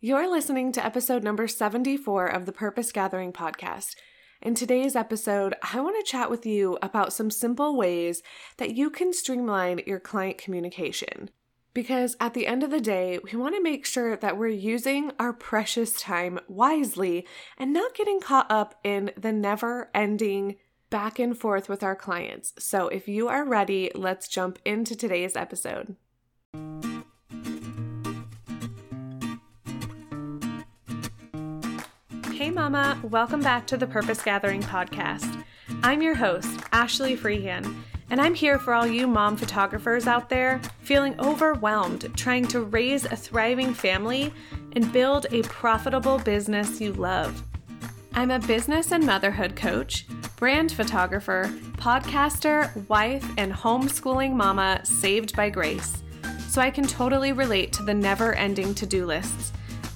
You're listening to episode number 74 of the Purpose Gathering podcast. In today's episode, I want to chat with you about some simple ways that you can streamline your client communication. Because at the end of the day, we want to make sure that we're using our precious time wisely and not getting caught up in the never ending back and forth with our clients. So if you are ready, let's jump into today's episode. Mama, welcome back to the Purpose Gathering podcast. I'm your host, Ashley Freehan, and I'm here for all you mom photographers out there feeling overwhelmed trying to raise a thriving family and build a profitable business you love. I'm a business and motherhood coach, brand photographer, podcaster, wife, and homeschooling mama saved by grace. So I can totally relate to the never ending to do lists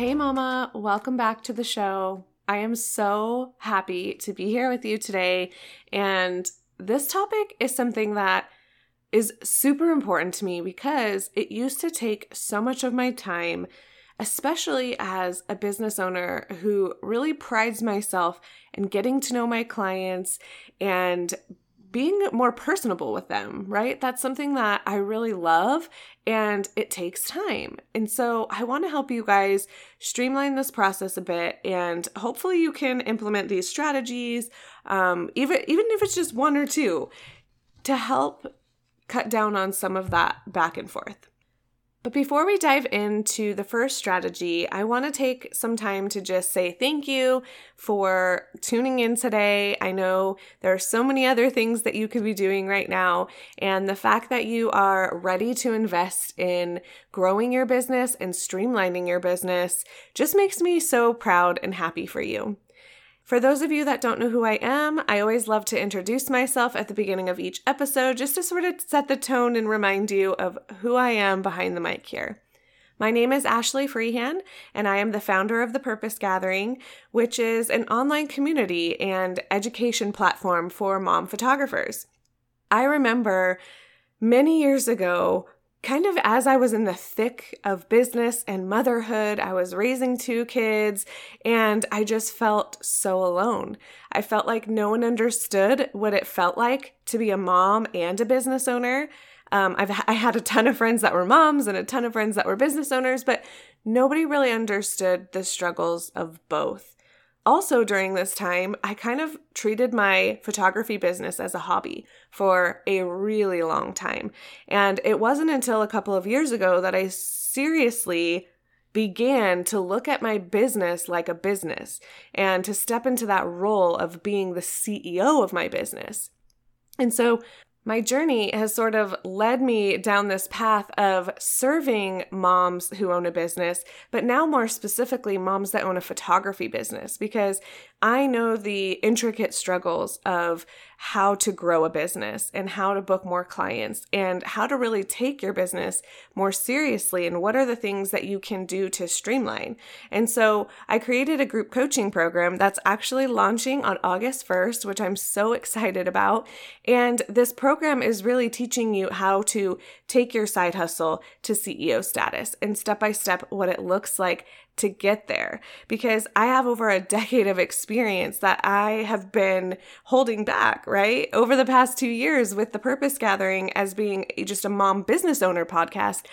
Hey, Mama, welcome back to the show. I am so happy to be here with you today. And this topic is something that is super important to me because it used to take so much of my time, especially as a business owner who really prides myself in getting to know my clients and being more personable with them, right? That's something that I really love and it takes time. And so I want to help you guys streamline this process a bit and hopefully you can implement these strategies, um, even, even if it's just one or two, to help cut down on some of that back and forth. But before we dive into the first strategy, I want to take some time to just say thank you for tuning in today. I know there are so many other things that you could be doing right now, and the fact that you are ready to invest in growing your business and streamlining your business just makes me so proud and happy for you. For those of you that don't know who I am, I always love to introduce myself at the beginning of each episode just to sort of set the tone and remind you of who I am behind the mic here. My name is Ashley Freehan, and I am the founder of The Purpose Gathering, which is an online community and education platform for mom photographers. I remember many years ago kind of as I was in the thick of business and motherhood, I was raising two kids and I just felt so alone. I felt like no one understood what it felt like to be a mom and a business owner. Um, I've I had a ton of friends that were moms and a ton of friends that were business owners, but nobody really understood the struggles of both also during this time, I kind of treated my photography business as a hobby for a really long time. And it wasn't until a couple of years ago that I seriously began to look at my business like a business and to step into that role of being the CEO of my business. And so my journey has sort of led me down this path of serving moms who own a business, but now more specifically, moms that own a photography business, because I know the intricate struggles of how to grow a business and how to book more clients and how to really take your business more seriously and what are the things that you can do to streamline. And so I created a group coaching program that's actually launching on August 1st, which I'm so excited about. And this program is really teaching you how to take your side hustle to CEO status and step by step what it looks like to get there because I have over a decade of experience that I have been holding back, right? Over the past two years with the Purpose Gathering as being just a mom business owner podcast.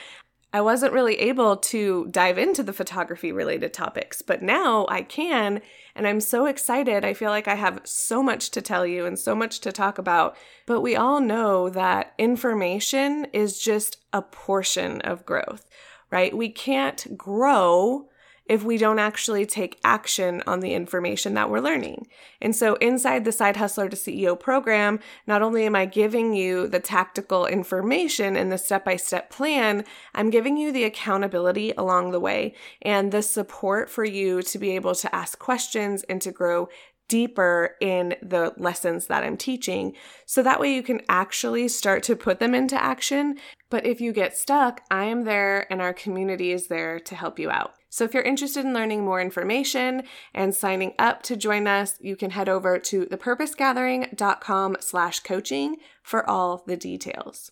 I wasn't really able to dive into the photography related topics, but now I can, and I'm so excited. I feel like I have so much to tell you and so much to talk about. But we all know that information is just a portion of growth, right? We can't grow if we don't actually take action on the information that we're learning. And so, inside the Side Hustler to CEO program, not only am I giving you the tactical information and the step by step plan, I'm giving you the accountability along the way and the support for you to be able to ask questions and to grow deeper in the lessons that I'm teaching. So that way you can actually start to put them into action. But if you get stuck, I am there and our community is there to help you out. So if you're interested in learning more information and signing up to join us, you can head over to thepurposegathering.com slash coaching for all the details.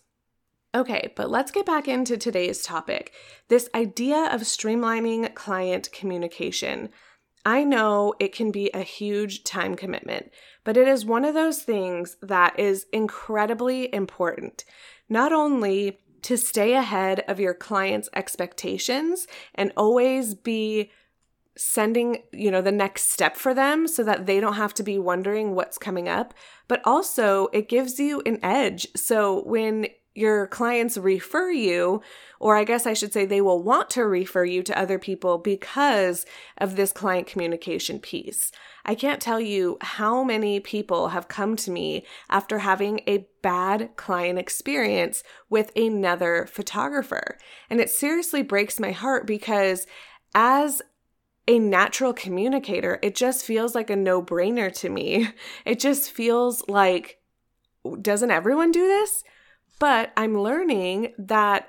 Okay, but let's get back into today's topic this idea of streamlining client communication. I know it can be a huge time commitment, but it is one of those things that is incredibly important. Not only to stay ahead of your client's expectations and always be sending, you know, the next step for them so that they don't have to be wondering what's coming up, but also it gives you an edge. So when your clients refer you, or I guess I should say they will want to refer you to other people because of this client communication piece. I can't tell you how many people have come to me after having a bad client experience with another photographer. And it seriously breaks my heart because as a natural communicator, it just feels like a no brainer to me. It just feels like, doesn't everyone do this? But I'm learning that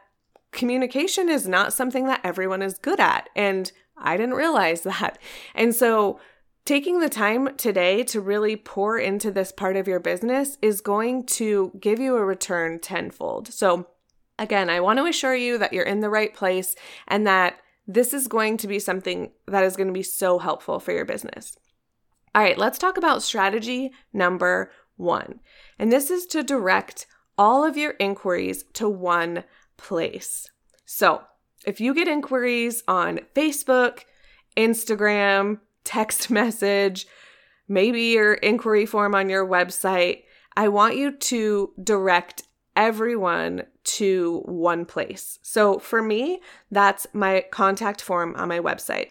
communication is not something that everyone is good at. And I didn't realize that. And so, taking the time today to really pour into this part of your business is going to give you a return tenfold. So, again, I want to assure you that you're in the right place and that this is going to be something that is going to be so helpful for your business. All right, let's talk about strategy number one. And this is to direct all of your inquiries to one place. So, if you get inquiries on Facebook, Instagram, text message, maybe your inquiry form on your website, I want you to direct everyone to one place. So for me, that's my contact form on my website.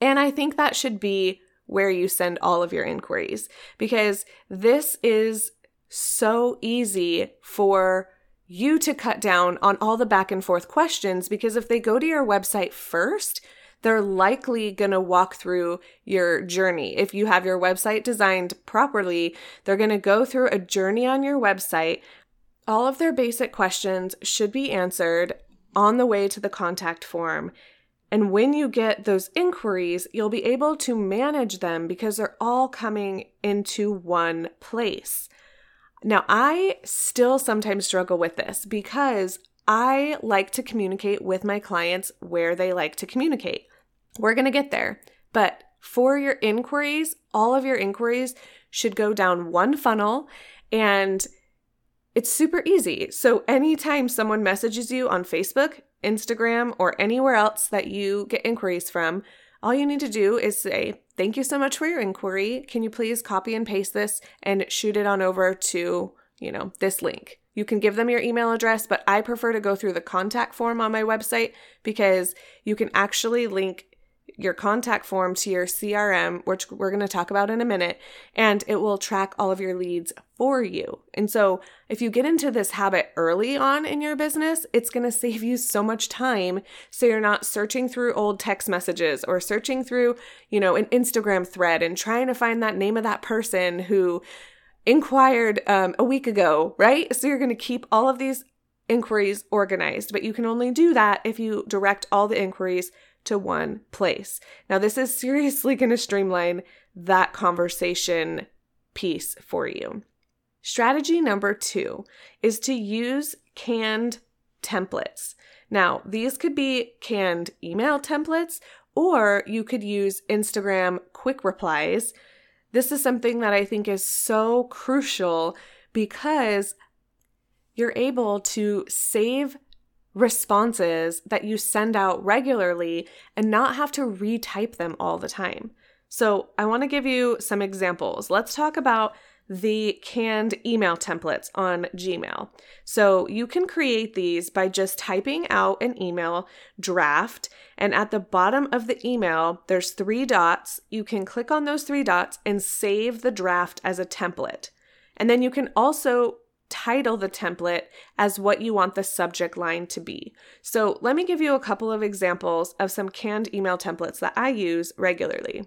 And I think that should be where you send all of your inquiries because this is so easy for you to cut down on all the back and forth questions because if they go to your website first, they're likely going to walk through your journey. If you have your website designed properly, they're going to go through a journey on your website. All of their basic questions should be answered on the way to the contact form. And when you get those inquiries, you'll be able to manage them because they're all coming into one place. Now, I still sometimes struggle with this because I like to communicate with my clients where they like to communicate. We're going to get there. But for your inquiries, all of your inquiries should go down one funnel and it's super easy. So, anytime someone messages you on Facebook, Instagram, or anywhere else that you get inquiries from, all you need to do is say, Thank you so much for your inquiry. Can you please copy and paste this and shoot it on over to, you know, this link? You can give them your email address, but I prefer to go through the contact form on my website because you can actually link your contact form to your CRM, which we're going to talk about in a minute, and it will track all of your leads for you. And so, if you get into this habit early on in your business, it's going to save you so much time. So, you're not searching through old text messages or searching through, you know, an Instagram thread and trying to find that name of that person who inquired um, a week ago, right? So, you're going to keep all of these inquiries organized, but you can only do that if you direct all the inquiries to one place. Now, this is seriously going to streamline that conversation piece for you. Strategy number two is to use canned templates. Now, these could be canned email templates, or you could use Instagram quick replies. This is something that I think is so crucial because you're able to save responses that you send out regularly and not have to retype them all the time. So, I want to give you some examples. Let's talk about the canned email templates on Gmail. So you can create these by just typing out an email draft, and at the bottom of the email, there's three dots. You can click on those three dots and save the draft as a template. And then you can also title the template as what you want the subject line to be. So, let me give you a couple of examples of some canned email templates that I use regularly.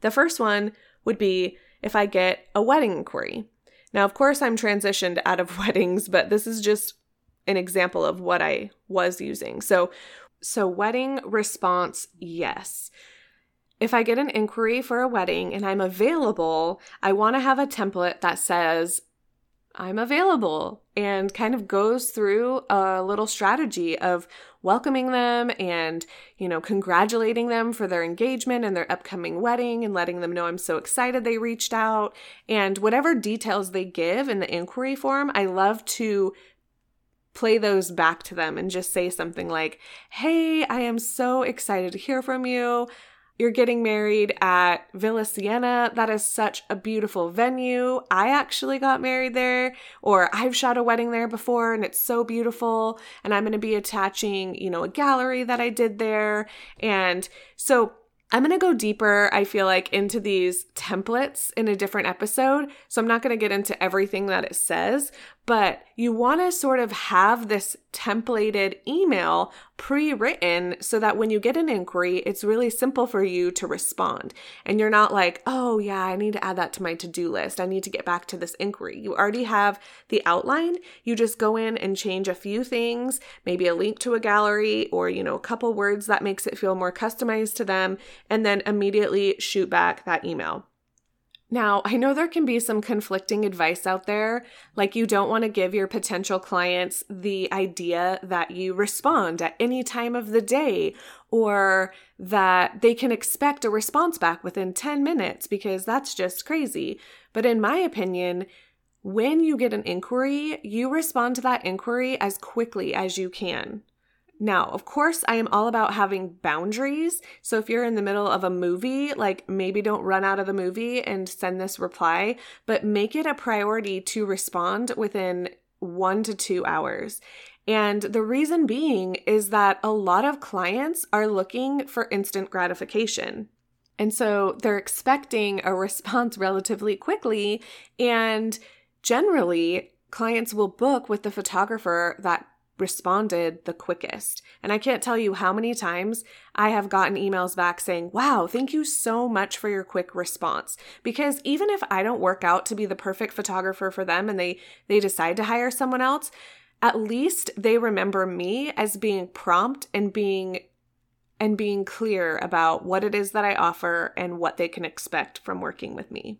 The first one would be if I get a wedding inquiry. Now, of course, I'm transitioned out of weddings, but this is just an example of what I was using. So, so wedding response, yes. If I get an inquiry for a wedding and I'm available, I want to have a template that says I'm available and kind of goes through a little strategy of welcoming them and, you know, congratulating them for their engagement and their upcoming wedding and letting them know I'm so excited they reached out. And whatever details they give in the inquiry form, I love to play those back to them and just say something like, Hey, I am so excited to hear from you you're getting married at Villa Siena. That is such a beautiful venue. I actually got married there, or I've shot a wedding there before and it's so beautiful. And I'm going to be attaching, you know, a gallery that I did there. And so I'm going to go deeper, I feel like, into these templates in a different episode. So I'm not going to get into everything that it says, but you want to sort of have this templated email pre written so that when you get an inquiry, it's really simple for you to respond. And you're not like, oh, yeah, I need to add that to my to do list. I need to get back to this inquiry. You already have the outline. You just go in and change a few things, maybe a link to a gallery or, you know, a couple words that makes it feel more customized to them, and then immediately shoot back that email. Now, I know there can be some conflicting advice out there, like you don't want to give your potential clients the idea that you respond at any time of the day or that they can expect a response back within 10 minutes because that's just crazy. But in my opinion, when you get an inquiry, you respond to that inquiry as quickly as you can. Now, of course, I am all about having boundaries. So if you're in the middle of a movie, like maybe don't run out of the movie and send this reply, but make it a priority to respond within one to two hours. And the reason being is that a lot of clients are looking for instant gratification. And so they're expecting a response relatively quickly. And generally, clients will book with the photographer that responded the quickest. And I can't tell you how many times I have gotten emails back saying, Wow, thank you so much for your quick response. Because even if I don't work out to be the perfect photographer for them and they, they decide to hire someone else, at least they remember me as being prompt and being and being clear about what it is that I offer and what they can expect from working with me.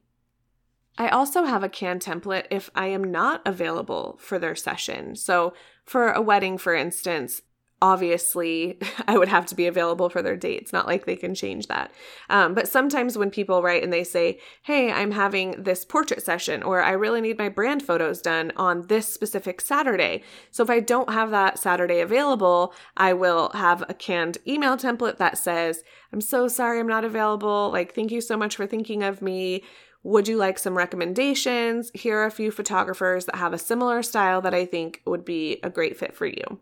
I also have a can template if I am not available for their session. So, for a wedding, for instance, obviously I would have to be available for their date. It's not like they can change that. Um, but sometimes when people write and they say, Hey, I'm having this portrait session, or I really need my brand photos done on this specific Saturday. So if I don't have that Saturday available, I will have a canned email template that says, I'm so sorry I'm not available. Like, thank you so much for thinking of me would you like some recommendations? Here are a few photographers that have a similar style that I think would be a great fit for you.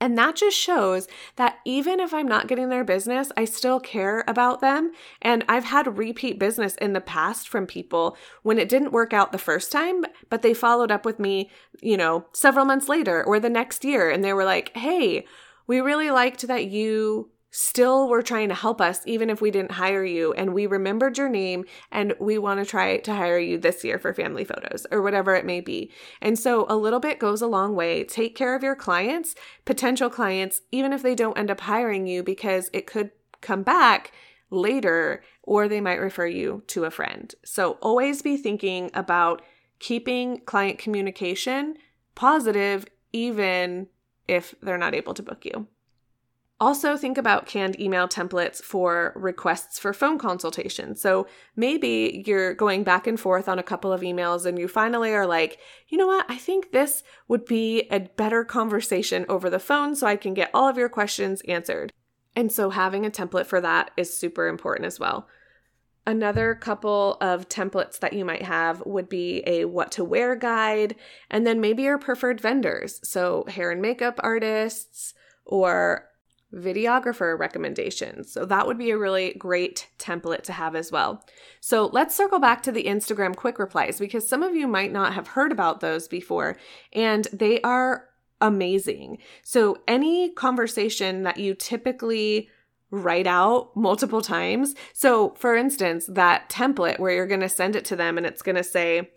And that just shows that even if I'm not getting their business, I still care about them. And I've had repeat business in the past from people when it didn't work out the first time, but they followed up with me, you know, several months later or the next year. And they were like, hey, we really liked that you still were trying to help us even if we didn't hire you and we remembered your name and we want to try to hire you this year for family photos or whatever it may be. And so a little bit goes a long way. Take care of your clients, potential clients, even if they don't end up hiring you because it could come back later or they might refer you to a friend. So always be thinking about keeping client communication positive even if they're not able to book you. Also, think about canned email templates for requests for phone consultation. So maybe you're going back and forth on a couple of emails and you finally are like, you know what? I think this would be a better conversation over the phone so I can get all of your questions answered. And so having a template for that is super important as well. Another couple of templates that you might have would be a what to wear guide, and then maybe your preferred vendors. So, hair and makeup artists or videographer recommendations. So, that would be a really great template to have as well. So, let's circle back to the Instagram quick replies because some of you might not have heard about those before, and they are amazing. So, any conversation that you typically write out multiple times. So, for instance, that template where you're going to send it to them and it's going to say,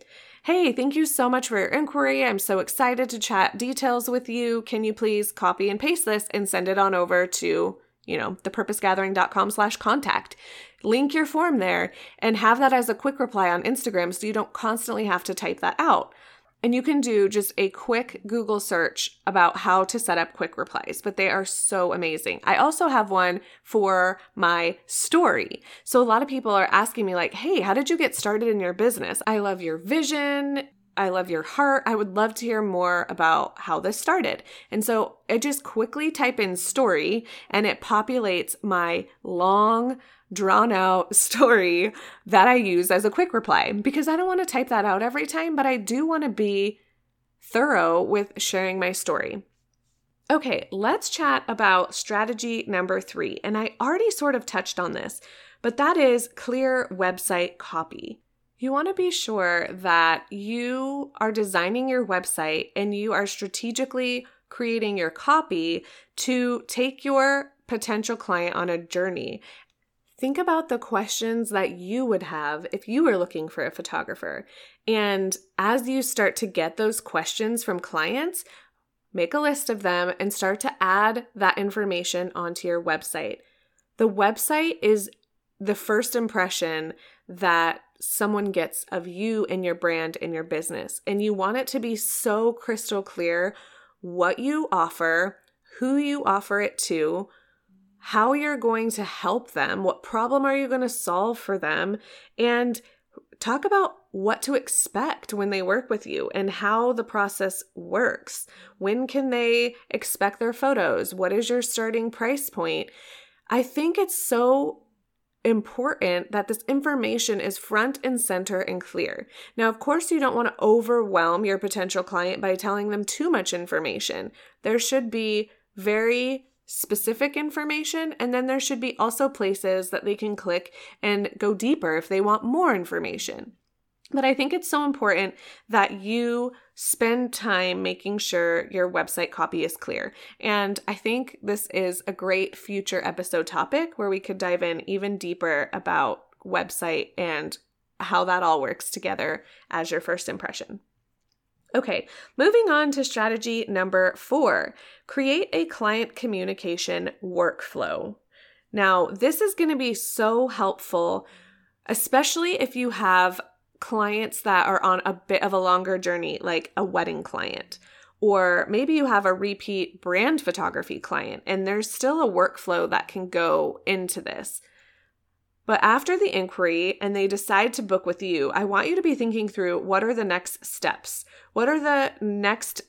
Hey, thank you so much for your inquiry. I'm so excited to chat details with you. Can you please copy and paste this and send it on over to, you know, thepurposegathering.com slash contact. Link your form there and have that as a quick reply on Instagram so you don't constantly have to type that out. And you can do just a quick Google search about how to set up quick replies, but they are so amazing. I also have one for my story. So a lot of people are asking me, like, hey, how did you get started in your business? I love your vision. I love your heart. I would love to hear more about how this started. And so I just quickly type in story and it populates my long, drawn out story that I use as a quick reply because I don't want to type that out every time, but I do want to be thorough with sharing my story. Okay, let's chat about strategy number three. And I already sort of touched on this, but that is clear website copy. You want to be sure that you are designing your website and you are strategically creating your copy to take your potential client on a journey think about the questions that you would have if you were looking for a photographer. And as you start to get those questions from clients, make a list of them and start to add that information onto your website. The website is the first impression that someone gets of you and your brand and your business. And you want it to be so crystal clear what you offer, who you offer it to, how you're going to help them, what problem are you going to solve for them, and talk about what to expect when they work with you and how the process works. When can they expect their photos? What is your starting price point? I think it's so important that this information is front and center and clear. Now, of course, you don't want to overwhelm your potential client by telling them too much information. There should be very specific information, and then there should be also places that they can click and go deeper if they want more information. But I think it's so important that you spend time making sure your website copy is clear. And I think this is a great future episode topic where we could dive in even deeper about website and how that all works together as your first impression. Okay, moving on to strategy number four create a client communication workflow. Now, this is going to be so helpful, especially if you have clients that are on a bit of a longer journey, like a wedding client. Or maybe you have a repeat brand photography client, and there's still a workflow that can go into this. But after the inquiry and they decide to book with you, I want you to be thinking through what are the next steps? What are the next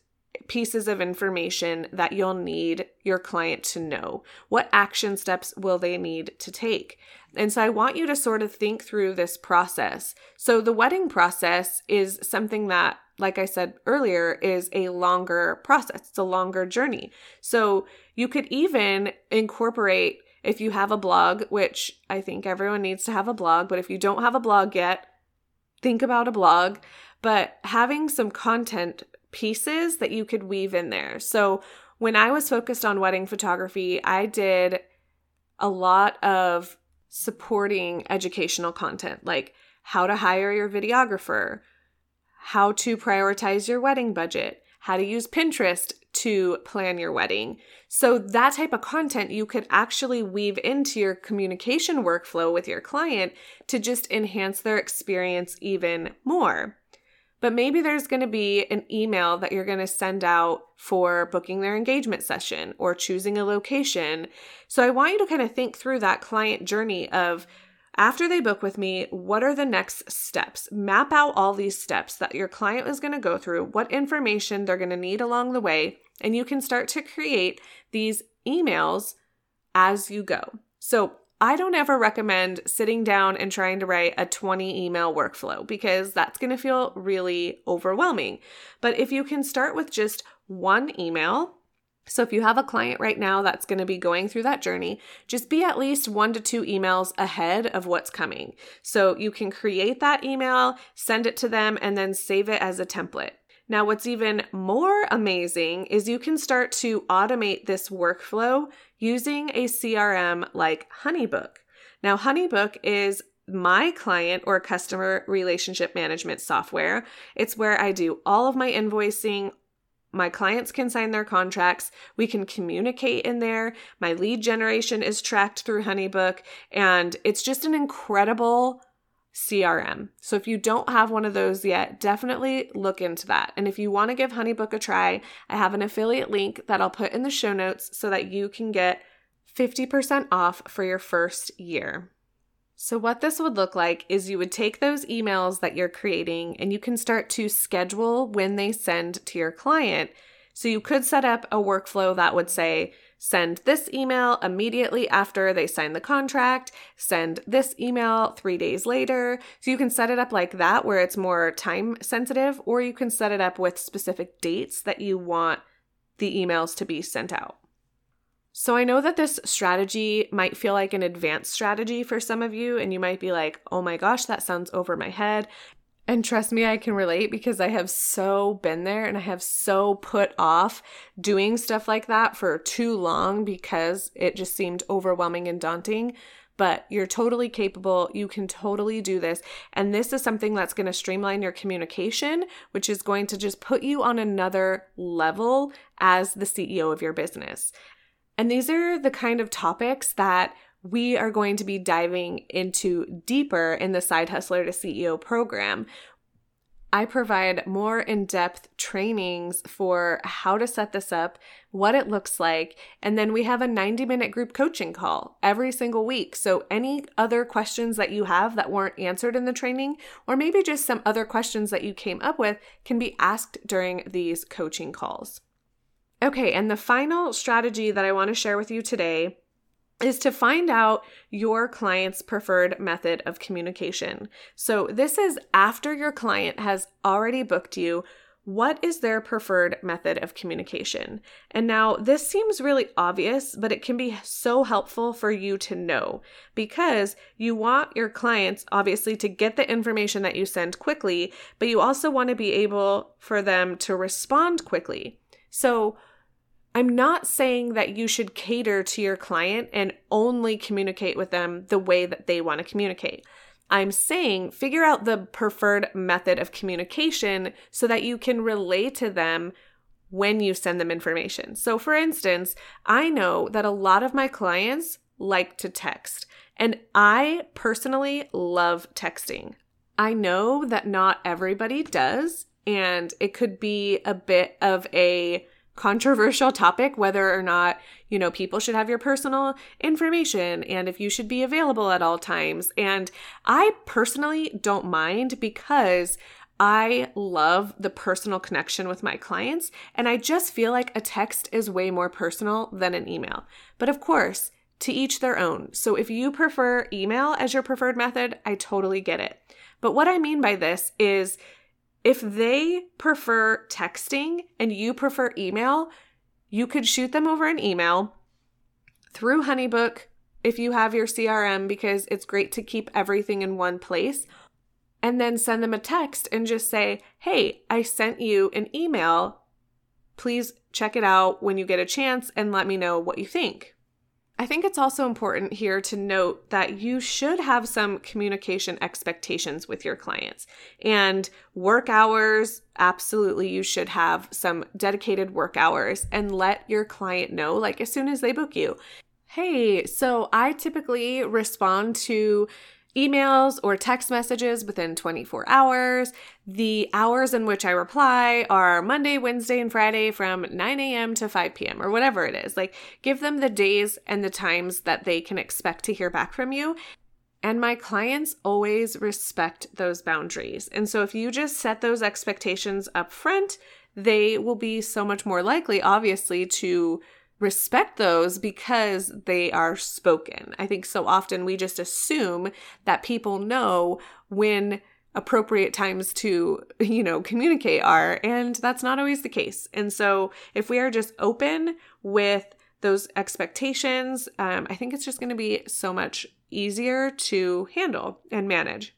pieces of information that you'll need your client to know? What action steps will they need to take? And so I want you to sort of think through this process. So the wedding process is something that, like I said earlier, is a longer process, it's a longer journey. So you could even incorporate if you have a blog, which I think everyone needs to have a blog, but if you don't have a blog yet, think about a blog but having some content pieces that you could weave in there. So when I was focused on wedding photography, I did a lot of supporting educational content like how to hire your videographer, how to prioritize your wedding budget, how to use Pinterest to plan your wedding. So, that type of content you could actually weave into your communication workflow with your client to just enhance their experience even more. But maybe there's going to be an email that you're going to send out for booking their engagement session or choosing a location. So I want you to kind of think through that client journey of after they book with me, what are the next steps? Map out all these steps that your client is going to go through, what information they're going to need along the way, and you can start to create these emails as you go. So I don't ever recommend sitting down and trying to write a 20 email workflow because that's going to feel really overwhelming. But if you can start with just one email, so, if you have a client right now that's going to be going through that journey, just be at least one to two emails ahead of what's coming. So, you can create that email, send it to them, and then save it as a template. Now, what's even more amazing is you can start to automate this workflow using a CRM like Honeybook. Now, Honeybook is my client or customer relationship management software. It's where I do all of my invoicing, my clients can sign their contracts. We can communicate in there. My lead generation is tracked through Honeybook, and it's just an incredible CRM. So if you don't have one of those yet, definitely look into that. And if you want to give Honeybook a try, I have an affiliate link that I'll put in the show notes so that you can get 50% off for your first year. So, what this would look like is you would take those emails that you're creating and you can start to schedule when they send to your client. So, you could set up a workflow that would say, send this email immediately after they sign the contract, send this email three days later. So, you can set it up like that where it's more time sensitive, or you can set it up with specific dates that you want the emails to be sent out. So I know that this strategy might feel like an advanced strategy for some of you, and you might be like, oh my gosh, that sounds over my head. And trust me, I can relate because I have so been there and I have so put off doing stuff like that for too long because it just seemed overwhelming and daunting. But you're totally capable. You can totally do this. And this is something that's going to streamline your communication, which is going to just put you on another level as the CEO of your business. And these are the kind of topics that we are going to be diving into deeper in the Side Hustler to CEO program. I provide more in depth trainings for how to set this up, what it looks like, and then we have a 90 minute group coaching call every single week. So, any other questions that you have that weren't answered in the training, or maybe just some other questions that you came up with, can be asked during these coaching calls. Okay, and the final strategy that I want to share with you today is to find out your client's preferred method of communication. So, this is after your client has already booked you. What is their preferred method of communication? And now, this seems really obvious, but it can be so helpful for you to know because you want your clients, obviously, to get the information that you send quickly, but you also want to be able for them to respond quickly. So, I'm not saying that you should cater to your client and only communicate with them the way that they want to communicate. I'm saying figure out the preferred method of communication so that you can relay to them when you send them information. So, for instance, I know that a lot of my clients like to text, and I personally love texting. I know that not everybody does, and it could be a bit of a controversial topic whether or not, you know, people should have your personal information and if you should be available at all times. And I personally don't mind because I love the personal connection with my clients, and I just feel like a text is way more personal than an email. But of course, to each their own. So if you prefer email as your preferred method, I totally get it. But what I mean by this is if they prefer texting and you prefer email, you could shoot them over an email through Honeybook if you have your CRM because it's great to keep everything in one place. And then send them a text and just say, Hey, I sent you an email. Please check it out when you get a chance and let me know what you think. I think it's also important here to note that you should have some communication expectations with your clients. And work hours, absolutely, you should have some dedicated work hours and let your client know, like as soon as they book you. Hey, so I typically respond to emails or text messages within 24 hours. The hours in which I reply are Monday, Wednesday, and Friday from 9 a.m. to 5 p.m. or whatever it is. Like, give them the days and the times that they can expect to hear back from you. And my clients always respect those boundaries. And so, if you just set those expectations up front, they will be so much more likely, obviously, to respect those because they are spoken. I think so often we just assume that people know when appropriate times to, you know, communicate are, and that's not always the case. And so if we are just open with those expectations, um, I think it's just going to be so much easier to handle and manage.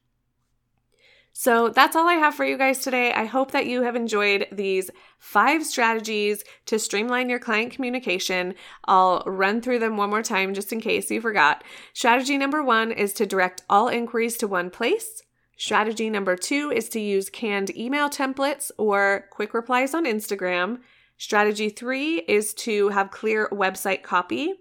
So that's all I have for you guys today. I hope that you have enjoyed these five strategies to streamline your client communication. I'll run through them one more time just in case you forgot. Strategy number one is to direct all inquiries to one place. Strategy number two is to use canned email templates or quick replies on Instagram. Strategy three is to have clear website copy.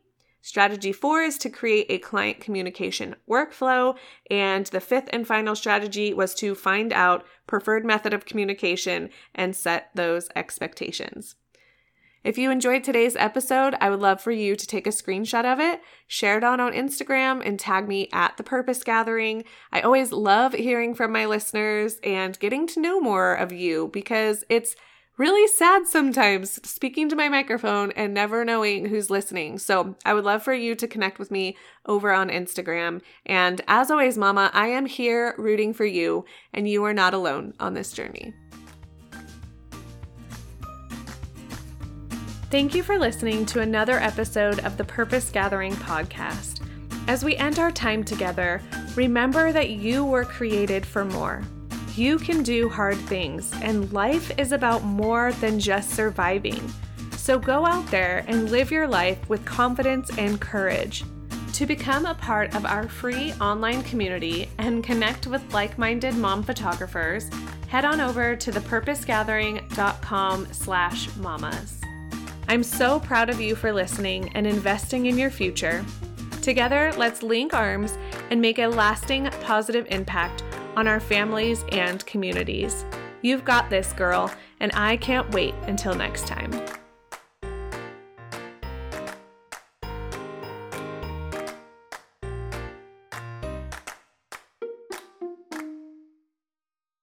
Strategy four is to create a client communication workflow. And the fifth and final strategy was to find out preferred method of communication and set those expectations. If you enjoyed today's episode, I would love for you to take a screenshot of it, share it on on Instagram, and tag me at the Purpose Gathering. I always love hearing from my listeners and getting to know more of you because it's really sad sometimes speaking to my microphone and never knowing who's listening. So I would love for you to connect with me over on Instagram. And as always, Mama, I am here rooting for you, and you are not alone on this journey. Thank you for listening to another episode of the Purpose Gathering podcast. As we end our time together, remember that you were created for more. You can do hard things, and life is about more than just surviving. So go out there and live your life with confidence and courage. To become a part of our free online community and connect with like-minded mom photographers, head on over to thepurposegathering.com slash mamas. I'm so proud of you for listening and investing in your future. Together, let's link arms and make a lasting positive impact on our families and communities. You've got this, girl, and I can't wait until next time.